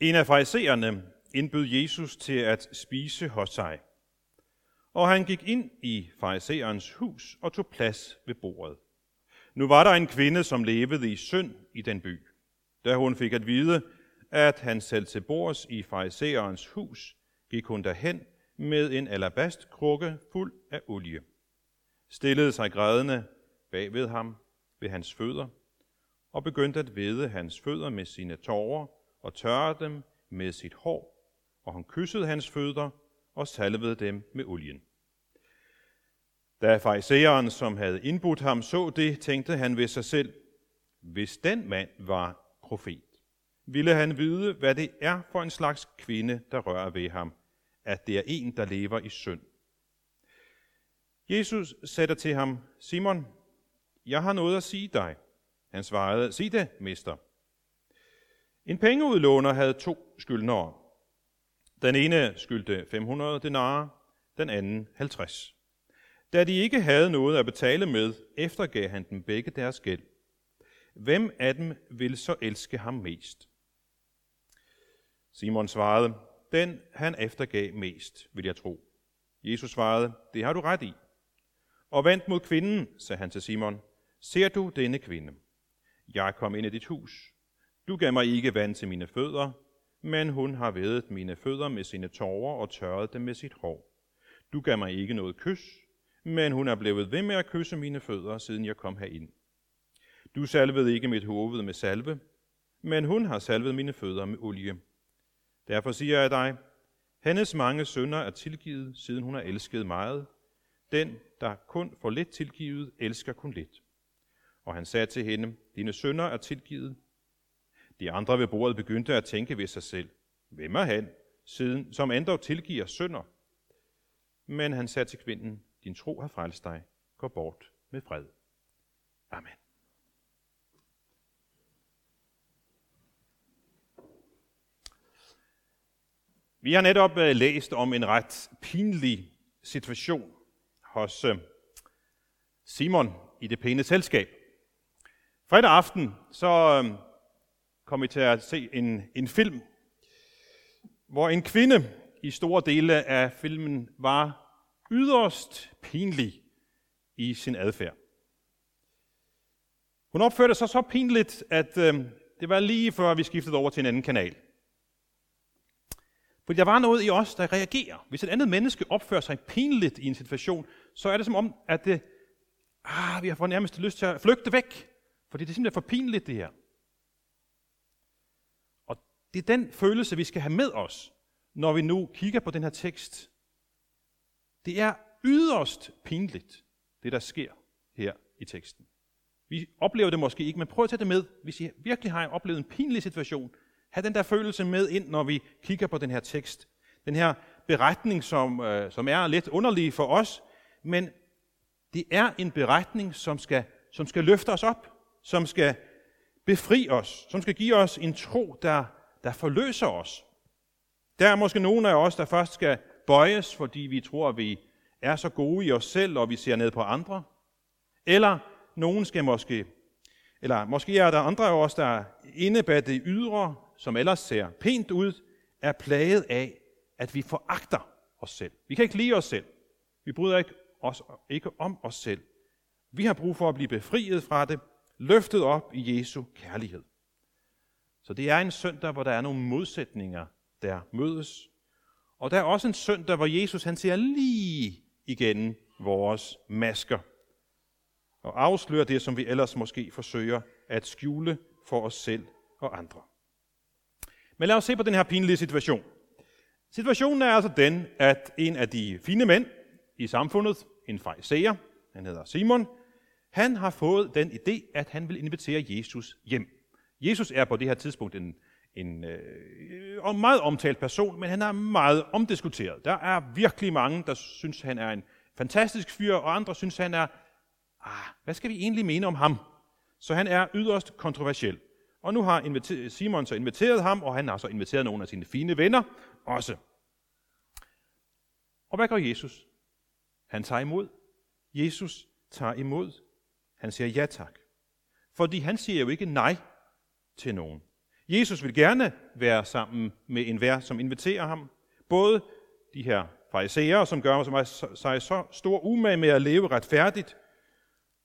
En af fraisererne indbød Jesus til at spise hos sig. Og han gik ind i fraiserens hus og tog plads ved bordet. Nu var der en kvinde, som levede i synd i den by. Da hun fik at vide, at han selv til bords i fraiserens hus, gik hun derhen med en alabastkrukke fuld af olie. Stillede sig grædende bag ved ham ved hans fødder, og begyndte at vede hans fødder med sine tårer og tørre dem med sit hår, og han kyssede hans fødder og salvede dem med olien. Da farisæeren, som havde indbudt ham, så det, tænkte han ved sig selv, hvis den mand var profet, ville han vide, hvad det er for en slags kvinde, der rører ved ham, at det er en, der lever i synd. Jesus sagde til ham, Simon, jeg har noget at sige dig. Han svarede, sig det, mester. En pengeudlåner havde to skyldnere. Den ene skyldte 500 denarer, den anden 50. Da de ikke havde noget at betale med, eftergav han dem begge deres gæld. Hvem af dem vil så elske ham mest? Simon svarede, den han eftergav mest, vil jeg tro. Jesus svarede, det har du ret i. Og vendt mod kvinden, sagde han til Simon, ser du denne kvinde? Jeg kom ind i dit hus. Du gav mig ikke vand til mine fødder, men hun har vædet mine fødder med sine tårer og tørret dem med sit hår. Du gav mig ikke noget kys, men hun er blevet ved med at kysse mine fødder, siden jeg kom herind. Du salvede ikke mit hoved med salve, men hun har salvet mine fødder med olie. Derfor siger jeg dig, hendes mange sønder er tilgivet, siden hun har elsket meget. Den, der kun får lidt tilgivet, elsker kun lidt. Og han sagde til hende, dine sønder er tilgivet. De andre ved bordet begyndte at tænke ved sig selv, hvem er han, siden, som endda tilgiver sønder? Men han sagde til kvinden, din tro har frelst dig. Gå bort med fred. Amen. Vi har netop øh, læst om en ret pinlig situation hos øh, Simon i det pæne selskab. Fredag aften så øh, kom vi til at se en, en film, hvor en kvinde i store dele af filmen var yderst pinlig i sin adfærd. Hun opførte sig så pinligt, at øh, det var lige før vi skiftede over til en anden kanal. For der var noget i os, der reagerer. Hvis et andet menneske opfører sig pinligt i en situation, så er det som om, at det, ah, vi har fået nærmest lyst til at flygte væk. Fordi det er simpelthen for pinligt, det her. Det er den følelse, vi skal have med os, når vi nu kigger på den her tekst. Det er yderst pinligt, det der sker her i teksten. Vi oplever det måske ikke, men prøv at tage det med. Hvis I virkelig har oplevet en pinlig situation, Ha' den der følelse med ind, når vi kigger på den her tekst. Den her beretning, som, øh, som er lidt underlig for os, men det er en beretning, som skal, som skal løfte os op, som skal befri os, som skal give os en tro, der, der forløser os. Der er måske nogle af os, der først skal bøjes, fordi vi tror, at vi er så gode i os selv, og vi ser ned på andre. Eller nogen skal måske, eller måske er der andre af os, der inde bag det ydre, som ellers ser pænt ud, er plaget af, at vi foragter os selv. Vi kan ikke lide os selv. Vi bryder ikke, os, ikke om os selv. Vi har brug for at blive befriet fra det, løftet op i Jesu kærlighed. Så det er en søndag, hvor der er nogle modsætninger, der mødes. Og der er også en søndag, hvor Jesus han ser lige igen vores masker og afslører det, som vi ellers måske forsøger at skjule for os selv og andre. Men lad os se på den her pinlige situation. Situationen er altså den, at en af de fine mænd i samfundet, en fejseer, han hedder Simon, han har fået den idé, at han vil invitere Jesus hjem. Jesus er på det her tidspunkt en, en øh, meget omtalt person, men han er meget omdiskuteret. Der er virkelig mange, der synes, han er en fantastisk fyr, og andre synes, han er, ah, hvad skal vi egentlig mene om ham? Så han er yderst kontroversiel. Og nu har Simon så inviteret ham, og han har så inviteret nogle af sine fine venner også. Og hvad gør Jesus? Han tager imod. Jesus tager imod. Han siger ja tak. Fordi han siger jo ikke nej til nogen. Jesus vil gerne være sammen med enhver, som inviterer ham. Både de her farisæere, som gør sig så stor umage med at leve retfærdigt,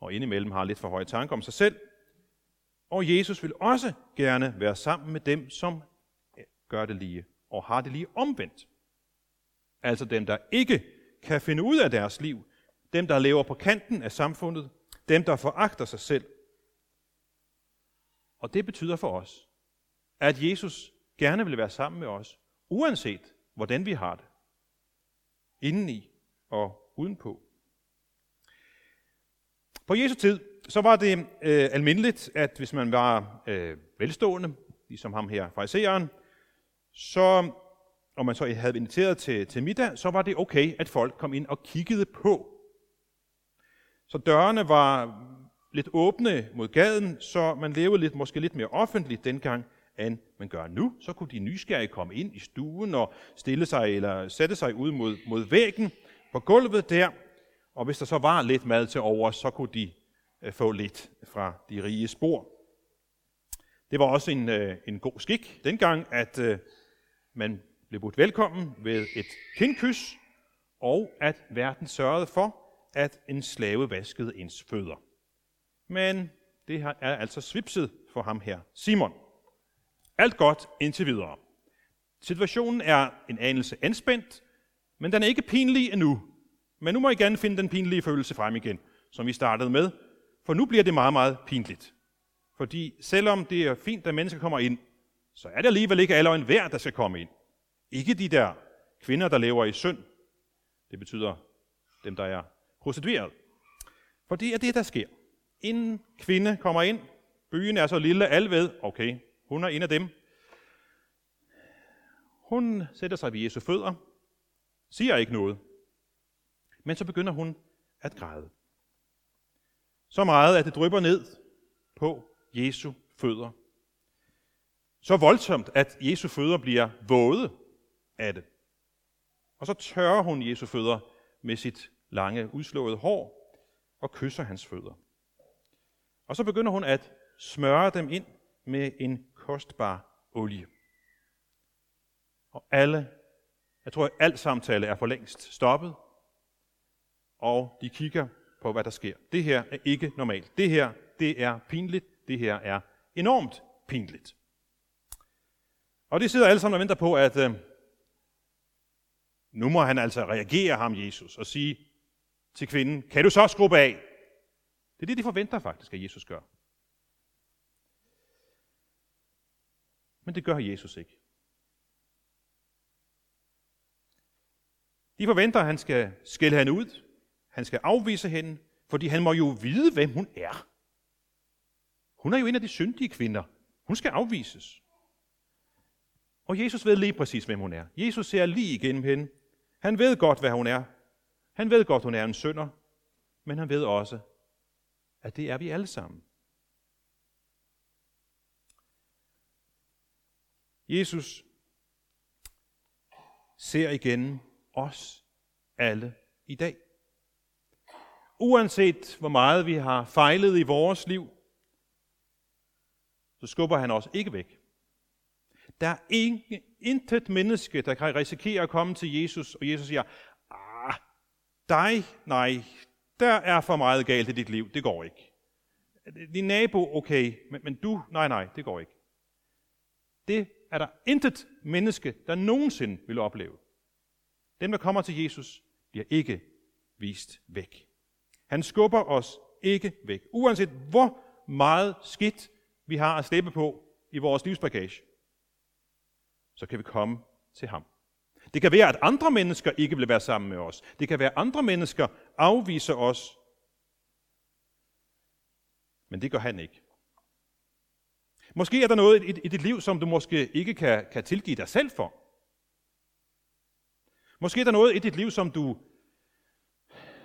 og indimellem har lidt for høje tanker om sig selv. Og Jesus vil også gerne være sammen med dem, som gør det lige, og har det lige omvendt. Altså dem, der ikke kan finde ud af deres liv, dem, der lever på kanten af samfundet, dem, der foragter sig selv. Og det betyder for os, at Jesus gerne vil være sammen med os, uanset hvordan vi har det. Indeni og udenpå. På Jesu tid, så var det øh, almindeligt, at hvis man var øh, velstående, ligesom ham her, fariseren, så, og man så havde inviteret til, til middag, så var det okay, at folk kom ind og kiggede på. Så dørene var lidt åbne mod gaden, så man levede lidt, måske lidt mere offentligt dengang, end man gør nu. Så kunne de nysgerrige komme ind i stuen og stille sig eller sætte sig ud mod, mod væggen på gulvet der. Og hvis der så var lidt mad til over, så kunne de øh, få lidt fra de rige spor. Det var også en, øh, en god skik dengang, at øh, man blev budt velkommen ved et kindkys, og at verden sørgede for, at en slave vaskede ens fødder. Men det er altså svipset for ham her, Simon. Alt godt indtil videre. Situationen er en anelse anspændt, men den er ikke pinlig endnu. Men nu må I gerne finde den pinlige følelse frem igen, som vi startede med, for nu bliver det meget, meget pinligt. Fordi selvom det er fint, at mennesker kommer ind, så er det alligevel ikke alle og enhver, der skal komme ind. Ikke de der kvinder, der lever i synd. Det betyder dem, der er prostitueret. For det er det, der sker. En kvinde kommer ind, byen er så lille, alle ved, okay, hun er en af dem. Hun sætter sig ved Jesu fødder, siger ikke noget, men så begynder hun at græde. Så meget, at det drypper ned på Jesu fødder. Så voldsomt, at Jesu fødder bliver våde af det. Og så tørrer hun Jesu fødder med sit lange, udslåede hår og kysser hans fødder. Og så begynder hun at smøre dem ind med en kostbar olie. Og alle, jeg tror, at al samtale er for længst stoppet, og de kigger på, hvad der sker. Det her er ikke normalt. Det her, det er pinligt. Det her er enormt pinligt. Og de sidder alle sammen og venter på, at øh, nu må han altså reagere ham, Jesus, og sige til kvinden, kan du så skrubbe af? Det er det, de forventer faktisk, at Jesus gør. Men det gør Jesus ikke. De forventer, at han skal skælde hende ud. Han skal afvise hende, fordi han må jo vide, hvem hun er. Hun er jo en af de syndige kvinder. Hun skal afvises. Og Jesus ved lige præcis, hvem hun er. Jesus ser lige igennem hende. Han ved godt, hvad hun er. Han ved godt, hun er en synder. Men han ved også, at det er vi alle sammen. Jesus ser igen os alle i dag. Uanset hvor meget vi har fejlet i vores liv, så skubber han os ikke væk. Der er ingen, intet menneske, der kan risikere at komme til Jesus, og Jesus siger, ah, dig, nej, der er for meget galt i dit liv, det går ikke. Din nabo, okay, men, men du, nej, nej, det går ikke. Det er der intet menneske, der nogensinde vil opleve. Dem, der kommer til Jesus, bliver ikke vist væk. Han skubber os ikke væk. Uanset hvor meget skidt vi har at slæbe på i vores livsbagage, så kan vi komme til ham. Det kan være, at andre mennesker ikke vil være sammen med os. Det kan være, at andre mennesker afviser os. Men det gør han ikke. Måske er der noget i, i dit liv, som du måske ikke kan, kan tilgive dig selv for. Måske er der noget i dit liv, som du,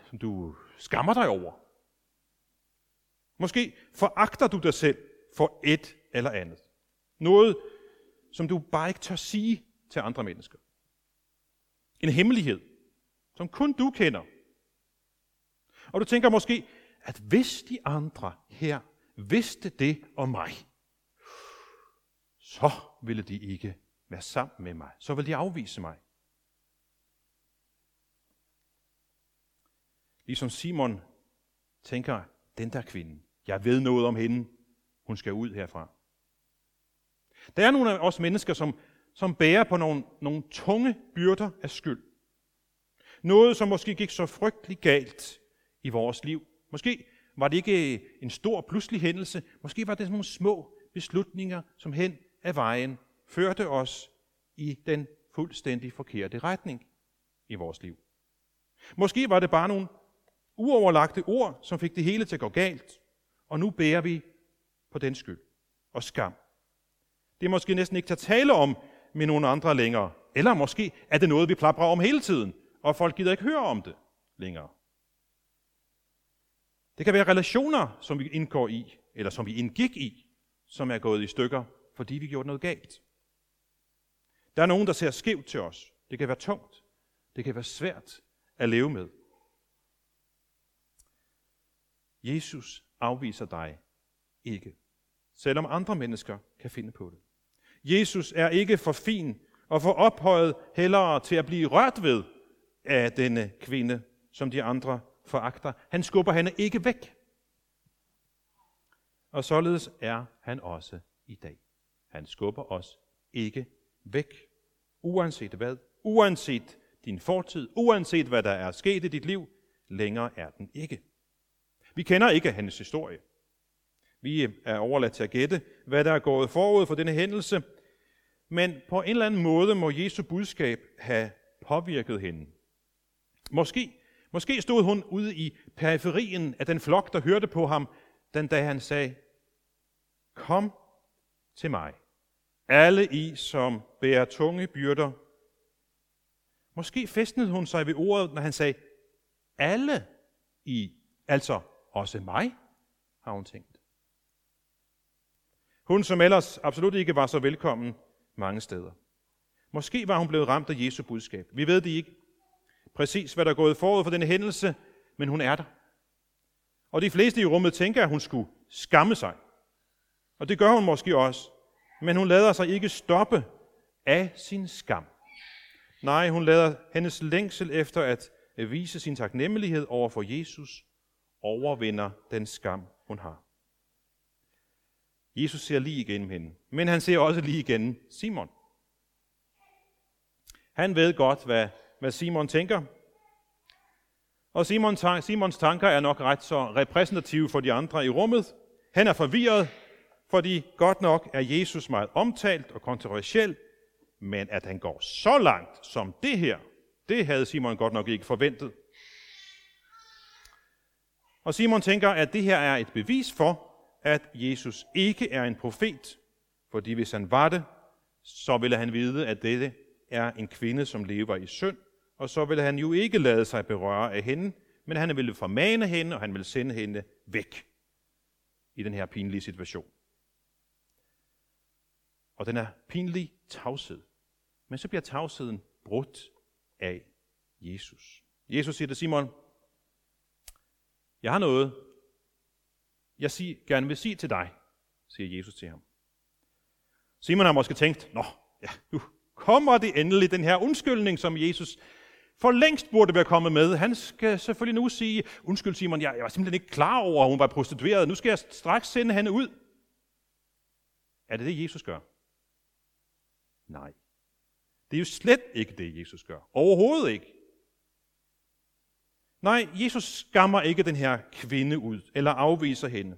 som du skammer dig over. Måske foragter du dig selv for et eller andet. Noget, som du bare ikke tør sige til andre mennesker. En hemmelighed, som kun du kender. Og du tænker måske, at hvis de andre her vidste det om mig, så ville de ikke være sammen med mig. Så ville de afvise mig. Ligesom Simon tænker, den der kvinde, jeg ved noget om hende, hun skal ud herfra. Der er nogle af os mennesker, som, som bærer på nogle, nogle tunge byrder af skyld. Noget, som måske gik så frygtelig galt i vores liv. Måske var det ikke en stor pludselig hændelse. Måske var det nogle små beslutninger, som hen af vejen førte os i den fuldstændig forkerte retning i vores liv. Måske var det bare nogle uoverlagte ord, som fik det hele til at gå galt, og nu bærer vi på den skyld og skam. Det er måske næsten ikke til at tale om med nogen andre længere. Eller måske er det noget, vi plapper om hele tiden, og folk gider ikke høre om det længere. Det kan være relationer, som vi indgår i, eller som vi indgik i, som er gået i stykker, fordi vi gjorde noget galt. Der er nogen, der ser skævt til os. Det kan være tungt. Det kan være svært at leve med. Jesus afviser dig ikke, selvom andre mennesker kan finde på det. Jesus er ikke for fin og for ophøjet hellere til at blive rørt ved af denne kvinde, som de andre foragter. Han skubber hende ikke væk. Og således er han også i dag. Han skubber os ikke væk. Uanset hvad, uanset din fortid, uanset hvad der er sket i dit liv, længere er den ikke. Vi kender ikke hans historie. Vi er overladt til at gætte, hvad der er gået forud for denne hændelse, men på en eller anden måde må Jesu budskab have påvirket hende. Måske, måske stod hun ude i periferien af den flok, der hørte på ham, den dag han sagde, Kom til mig, alle I, som bærer tunge byrder. Måske festnede hun sig ved ordet, når han sagde, alle I, altså også mig, har hun tænkt. Hun, som ellers absolut ikke var så velkommen mange steder. Måske var hun blevet ramt af Jesu budskab. Vi ved det ikke præcis, hvad der er gået forud for denne hændelse, men hun er der. Og de fleste i rummet tænker, at hun skulle skamme sig. Og det gør hun måske også. Men hun lader sig ikke stoppe af sin skam. Nej, hun lader hendes længsel efter at vise sin taknemmelighed over for Jesus overvinder den skam, hun har. Jesus ser lige igennem hende, men han ser også lige igennem Simon. Han ved godt, hvad, hvad Simon tænker. Og Simon, Simons tanker er nok ret så repræsentative for de andre i rummet. Han er forvirret, fordi godt nok er Jesus meget omtalt og kontroversiel, men at han går så langt som det her, det havde Simon godt nok ikke forventet. Og Simon tænker, at det her er et bevis for, at Jesus ikke er en profet, fordi hvis han var det, så ville han vide, at dette er en kvinde, som lever i synd, og så ville han jo ikke lade sig berøre af hende, men han ville formane hende, og han ville sende hende væk i den her pinlige situation. Og den er pinlig tavshed. Men så bliver tavsheden brudt af Jesus. Jesus siger til Simon, jeg har noget, jeg sig, gerne vil sige til dig, siger Jesus til ham. Simon har måske tænkt, nå, ja, nu kommer det endelig, den her undskyldning, som Jesus for længst burde være kommet med. Han skal selvfølgelig nu sige, undskyld Simon, jeg, jeg var simpelthen ikke klar over, at hun var prostitueret. Nu skal jeg straks sende hende ud. Er det det, Jesus gør? Nej. Det er jo slet ikke det, Jesus gør. Overhovedet ikke. Nej, Jesus skammer ikke den her kvinde ud, eller afviser hende.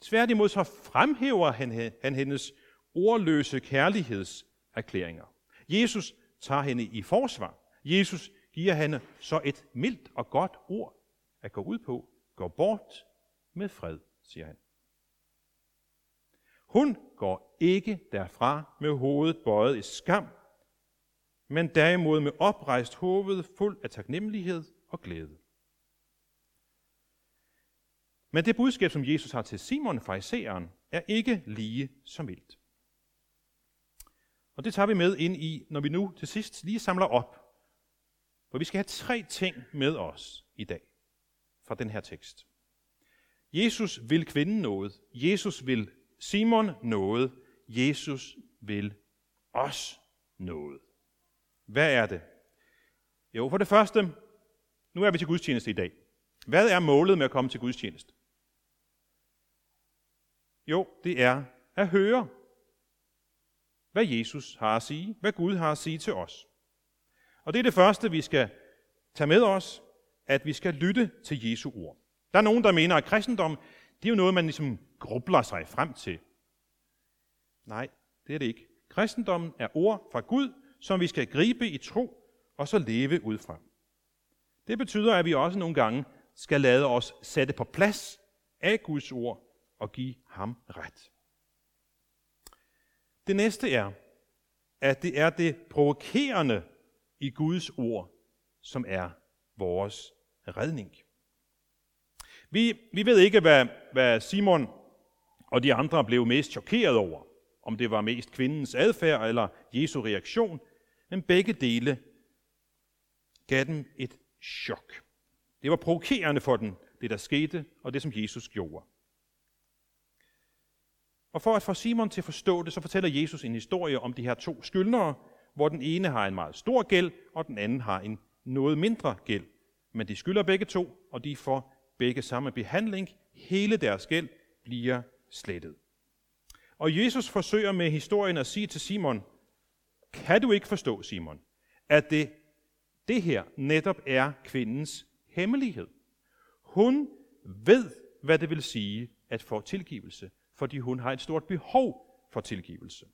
Tværtimod så fremhæver han, han hendes ordløse kærlighedserklæringer. Jesus tager hende i forsvar. Jesus giver hende så et mildt og godt ord at gå ud på. Gå bort med fred, siger han. Hun går ikke derfra med hovedet bøjet i skam, men derimod med oprejst hoved fuld af taknemmelighed og glæde. Men det budskab, som Jesus har til Simon farisæeren, er ikke lige så mildt. Og det tager vi med ind i, når vi nu til sidst lige samler op. For vi skal have tre ting med os i dag fra den her tekst. Jesus vil kvinden noget. Jesus vil Simon noget. Jesus vil os noget. Hvad er det? Jo, for det første, nu er vi til gudstjeneste i dag. Hvad er målet med at komme til gudstjeneste? Jo, det er at høre, hvad Jesus har at sige, hvad Gud har at sige til os. Og det er det første, vi skal tage med os, at vi skal lytte til Jesu ord. Der er nogen, der mener, at kristendom, det er jo noget, man ligesom grubler sig frem til. Nej, det er det ikke. Kristendommen er ord fra Gud, som vi skal gribe i tro, og så leve ud fra. Det betyder, at vi også nogle gange skal lade os sætte på plads af Guds ord og give ham ret. Det næste er, at det er det provokerende i Guds ord, som er vores redning. Vi, vi ved ikke, hvad, hvad Simon og de andre blev mest chokeret over. Om det var mest kvindens adfærd eller Jesu reaktion. Men begge dele gav dem et chok. Det var provokerende for dem, det der skete, og det som Jesus gjorde. Og for at få Simon til at forstå det, så fortæller Jesus en historie om de her to skyldnere, hvor den ene har en meget stor gæld, og den anden har en noget mindre gæld. Men de skylder begge to, og de får begge samme behandling. Hele deres gæld bliver slettet. Og Jesus forsøger med historien at sige til Simon, kan du ikke forstå, Simon, at det, det her netop er kvindens hemmelighed? Hun ved, hvad det vil sige at få tilgivelse, fordi hun har et stort behov for tilgivelse.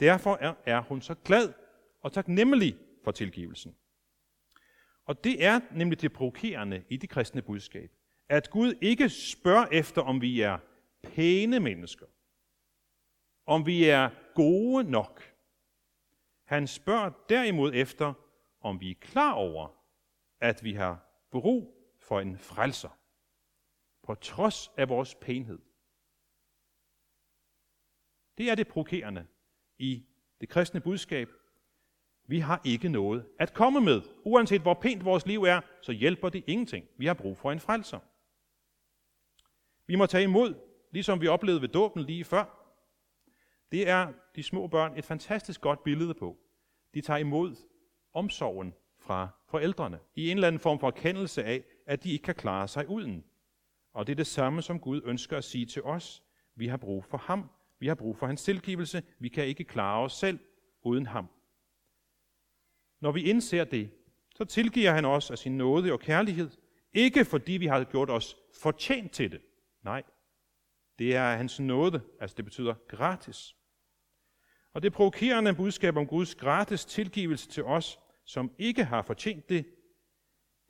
Derfor er, er hun så glad og taknemmelig for tilgivelsen. Og det er nemlig det provokerende i det kristne budskab, at Gud ikke spørger efter, om vi er pæne mennesker, om vi er gode nok. Han spørger derimod efter, om vi er klar over, at vi har brug for en frelser, på trods af vores pænhed. Det er det provokerende i det kristne budskab. Vi har ikke noget at komme med. Uanset hvor pænt vores liv er, så hjælper det ingenting. Vi har brug for en frelser. Vi må tage imod, ligesom vi oplevede ved dåben lige før. Det er de små børn et fantastisk godt billede på. De tager imod omsorgen fra forældrene i en eller anden form for erkendelse af, at de ikke kan klare sig uden. Og det er det samme, som Gud ønsker at sige til os. Vi har brug for ham. Vi har brug for hans tilgivelse. Vi kan ikke klare os selv uden ham. Når vi indser det, så tilgiver han os af sin nåde og kærlighed. Ikke fordi vi har gjort os fortjent til det. Nej, det er hans nåde, altså det betyder gratis. Og det provokerende budskab om Guds gratis tilgivelse til os, som ikke har fortjent det,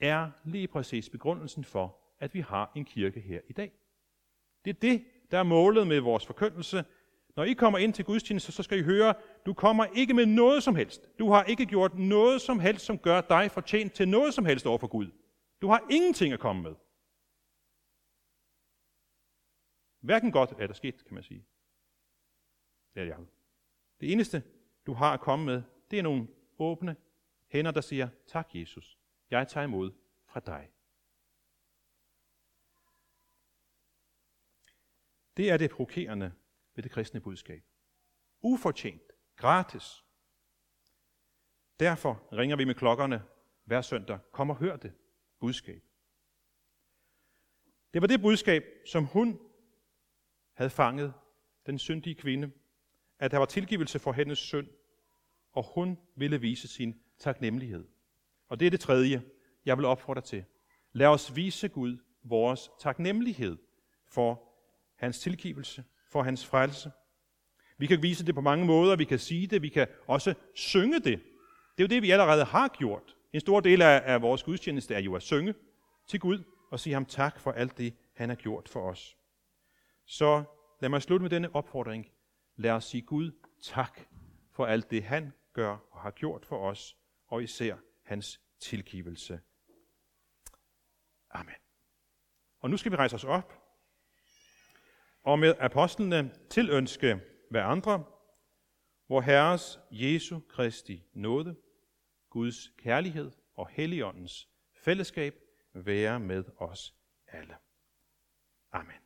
er lige præcis begrundelsen for, at vi har en kirke her i dag. Det er det, der er målet med vores forkyndelse. Når I kommer ind til gudstjeneste, så skal I høre, du kommer ikke med noget som helst. Du har ikke gjort noget som helst, som gør dig fortjent til noget som helst over for Gud. Du har ingenting at komme med. Hverken godt er der sket, kan man sige. Det er det. Det eneste, du har at komme med, det er nogle åbne hænder, der siger, tak Jesus, jeg tager imod fra dig. Det er det provokerende ved det kristne budskab. Ufortjent, gratis. Derfor ringer vi med klokkerne hver søndag. Kom og hør det budskab. Det var det budskab, som hun havde fanget, den syndige kvinde, at der var tilgivelse for hendes synd, og hun ville vise sin taknemmelighed. Og det er det tredje, jeg vil opfordre til. Lad os vise Gud vores taknemmelighed for hans tilgivelse, for hans frelse. Vi kan vise det på mange måder, vi kan sige det, vi kan også synge det. Det er jo det, vi allerede har gjort. En stor del af, af vores gudstjeneste er jo at synge til Gud og sige ham tak for alt det, han har gjort for os. Så lad mig slutte med denne opfordring. Lad os sige Gud tak for alt det, han gør og har gjort for os, og især hans tilgivelse. Amen. Og nu skal vi rejse os op og med apostlene tilønske hver andre, hvor Herres Jesu Kristi nåde, Guds kærlighed og Helligåndens fællesskab være med os alle. Amen.